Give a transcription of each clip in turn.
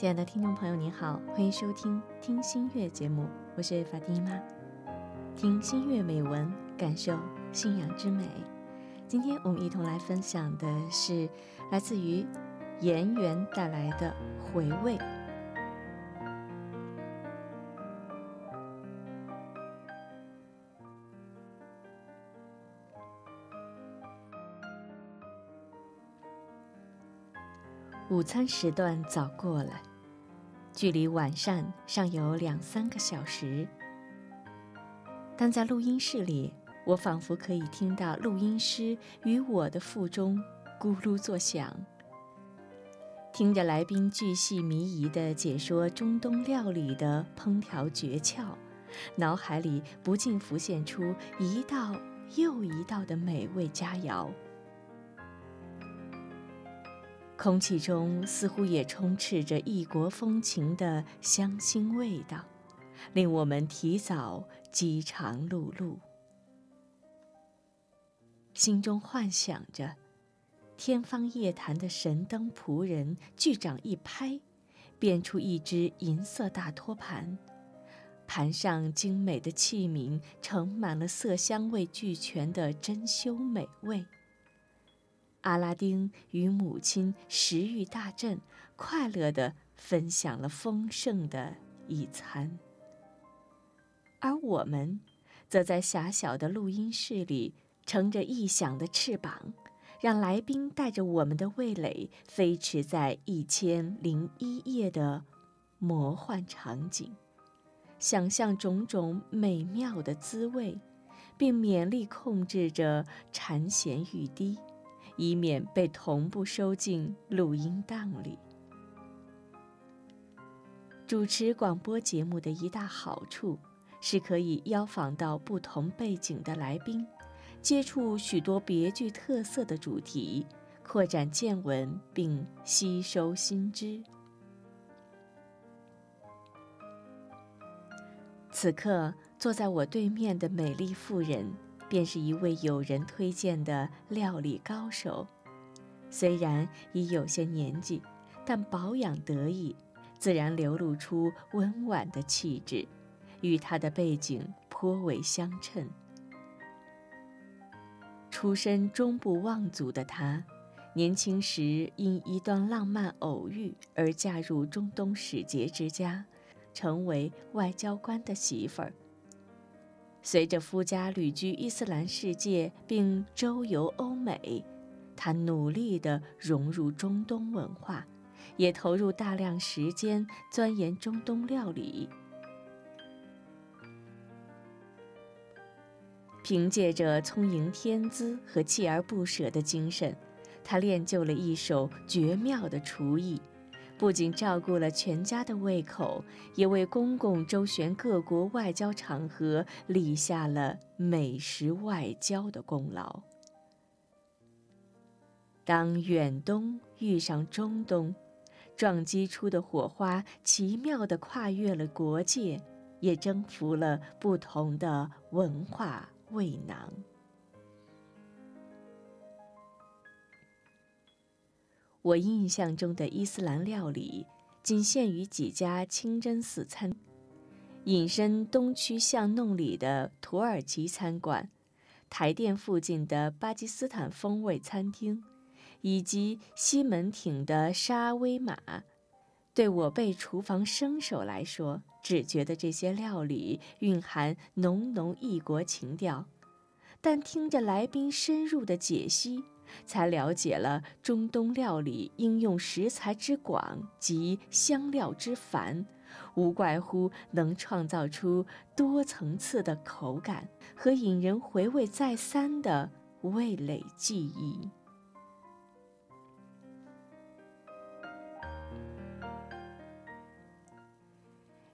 亲爱的听众朋友，您好，欢迎收听《听心月》节目，我是法蒂妈。听心月美文，感受信仰之美。今天我们一同来分享的是来自于颜元带来的回味。午餐时段早过了，距离晚膳尚有两三个小时。但在录音室里，我仿佛可以听到录音师与我的腹中咕噜作响。听着来宾巨细靡遗地解说中东料理的烹调诀窍，脑海里不禁浮现出一道又一道的美味佳肴。空气中似乎也充斥着异国风情的香辛味道，令我们提早饥肠辘辘。心中幻想着，天方夜谭的神灯仆人巨掌一拍，变出一只银色大托盘，盘上精美的器皿盛满了色香味俱全的珍馐美味。阿拉丁与母亲食欲大振，快乐地分享了丰盛的一餐。而我们，则在狭小的录音室里，乘着异响的翅膀，让来宾带着我们的味蕾飞驰在一千零一夜的魔幻场景，想象种种美妙的滋味，并勉力控制着馋涎欲滴。以免被同步收进录音档里。主持广播节目的一大好处，是可以邀访到不同背景的来宾，接触许多别具特色的主题，扩展见闻并吸收新知。此刻坐在我对面的美丽妇人。便是一位友人推荐的料理高手，虽然已有些年纪，但保养得宜，自然流露出温婉的气质，与他的背景颇为相称。出身中部望族的他，年轻时因一段浪漫偶遇而嫁入中东使节之家，成为外交官的媳妇儿。随着夫家旅居伊斯兰世界并周游欧美，他努力地融入中东文化，也投入大量时间钻研中东料理。凭借着聪颖天资和锲而不舍的精神，他练就了一手绝妙的厨艺。不仅照顾了全家的胃口，也为公公周旋各国外交场合立下了美食外交的功劳。当远东遇上中东，撞击出的火花奇妙地跨越了国界，也征服了不同的文化胃囊。我印象中的伊斯兰料理仅限于几家清真寺餐，隐身东区巷弄里的土耳其餐馆，台店附近的巴基斯坦风味餐厅，以及西门町的沙威玛。对我辈厨房生手来说，只觉得这些料理蕴含浓浓异国情调，但听着来宾深入的解析。才了解了中东料理应用食材之广及香料之繁，无怪乎能创造出多层次的口感和引人回味再三的味蕾记忆。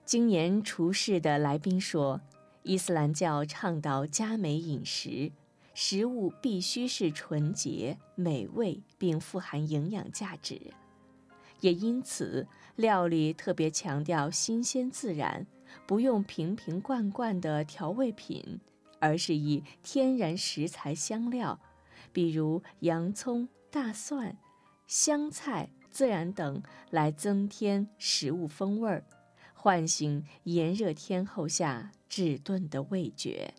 今年厨师的来宾说，伊斯兰教倡导佳美饮食。食物必须是纯洁、美味，并富含营养价值，也因此料理特别强调新鲜自然，不用瓶瓶罐罐的调味品，而是以天然食材香料，比如洋葱、大蒜、香菜、孜然等来增添食物风味儿，唤醒炎热天候下滞顿的味觉。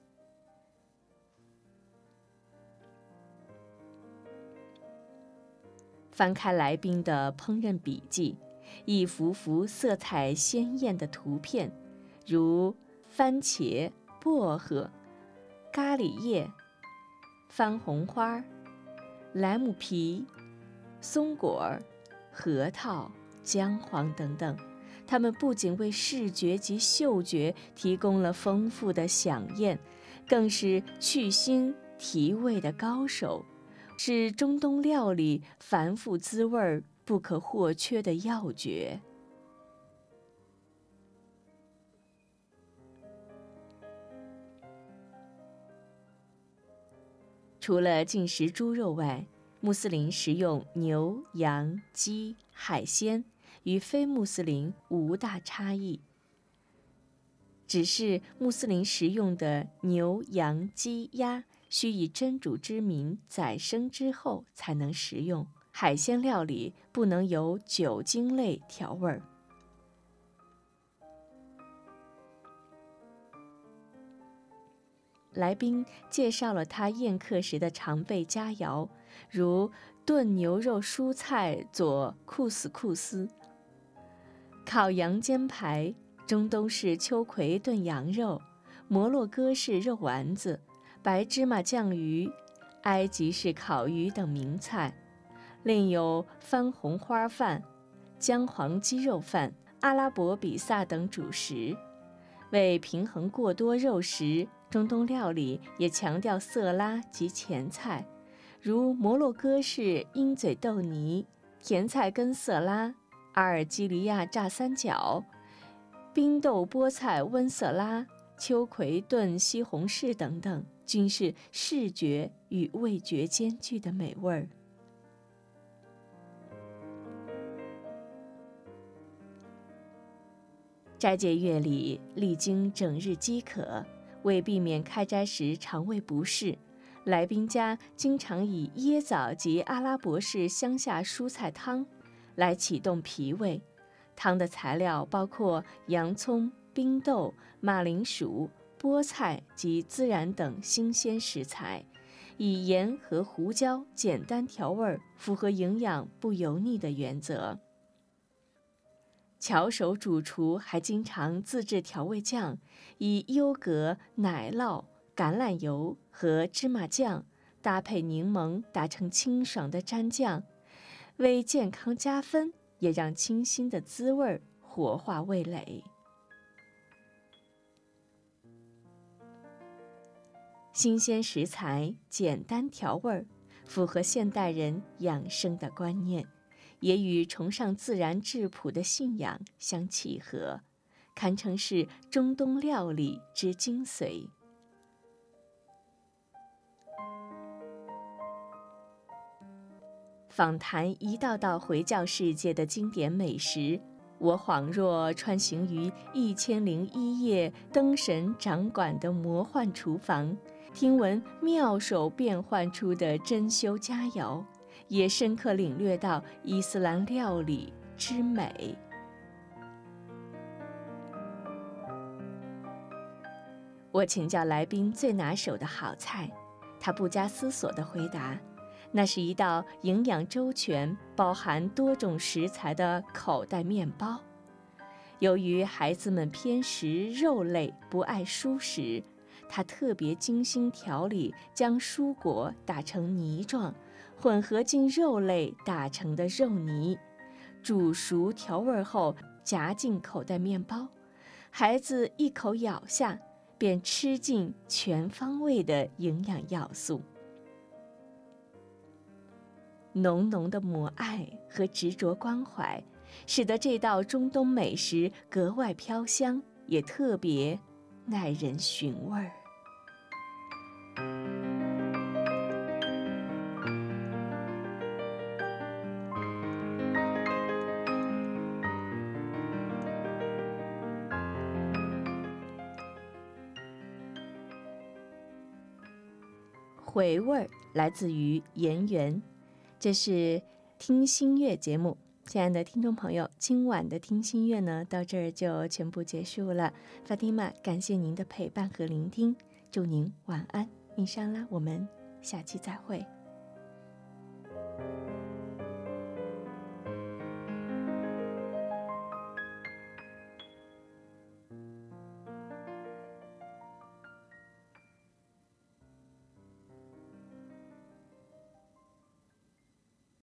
翻开来宾的烹饪笔记，一幅幅色彩鲜艳的图片，如番茄、薄荷、咖喱叶、番红花、莱姆皮、松果、核桃、姜黄等等，它们不仅为视觉及嗅觉提供了丰富的飨宴，更是去腥提味的高手。是中东料理繁复滋味不可或缺的要诀。除了进食猪肉外，穆斯林食用牛、羊、鸡、海鲜，与非穆斯林无大差异。只是穆斯林食用的牛、羊、鸡、鸭。需以真主之名宰生之后才能食用海鲜料理，不能有酒精类调味儿。来宾介绍了他宴客时的常备佳肴，如炖牛肉蔬菜佐库斯库斯、烤羊肩排、中东式秋葵炖羊肉、摩洛哥式肉丸子。白芝麻酱鱼、埃及式烤鱼等名菜，另有番红花饭、姜黄鸡肉饭、阿拉伯比萨等主食。为平衡过多肉食，中东料理也强调色拉及前菜，如摩洛哥式鹰嘴豆泥、甜菜根色拉、阿尔及利亚炸三角、冰豆菠菜温色拉、秋葵炖西红柿等等。均是视觉与味觉兼具的美味儿。斋戒月里历经整日饥渴，为避免开斋时肠胃不适，来宾家经常以椰枣及阿拉伯式乡下蔬菜汤来启动脾胃。汤的材料包括洋葱、冰豆、马铃薯。菠菜及孜然等新鲜食材，以盐和胡椒简单调味，符合营养不油腻的原则。巧手主厨还经常自制调味酱，以优格、奶酪、橄榄油和芝麻酱搭配柠檬，达成清爽的蘸酱，为健康加分，也让清新的滋味儿活化味蕾。新鲜食材，简单调味儿，符合现代人养生的观念，也与崇尚自然质朴的信仰相契合，堪称是中东料理之精髓。访谈一道道回教世界的经典美食，我恍若穿行于一千零一夜灯神掌管的魔幻厨房。听闻妙手变换出的珍馐佳肴，也深刻领略到伊斯兰料理之美。我请教来宾最拿手的好菜，他不加思索地回答：“那是一道营养周全、包含多种食材的口袋面包。由于孩子们偏食肉类，不爱蔬食。”他特别精心调理，将蔬果打成泥状，混合进肉类打成的肉泥，煮熟调味后夹进口袋面包，孩子一口咬下，便吃尽全方位的营养要素。浓浓的母爱和执着关怀，使得这道中东美食格外飘香，也特别耐人寻味儿。回味儿来自于颜源，这是听心月节目，亲爱的听众朋友，今晚的听心月呢，到这儿就全部结束了。法蒂玛，感谢您的陪伴和聆听，祝您晚安，米莎拉，我们下期再会。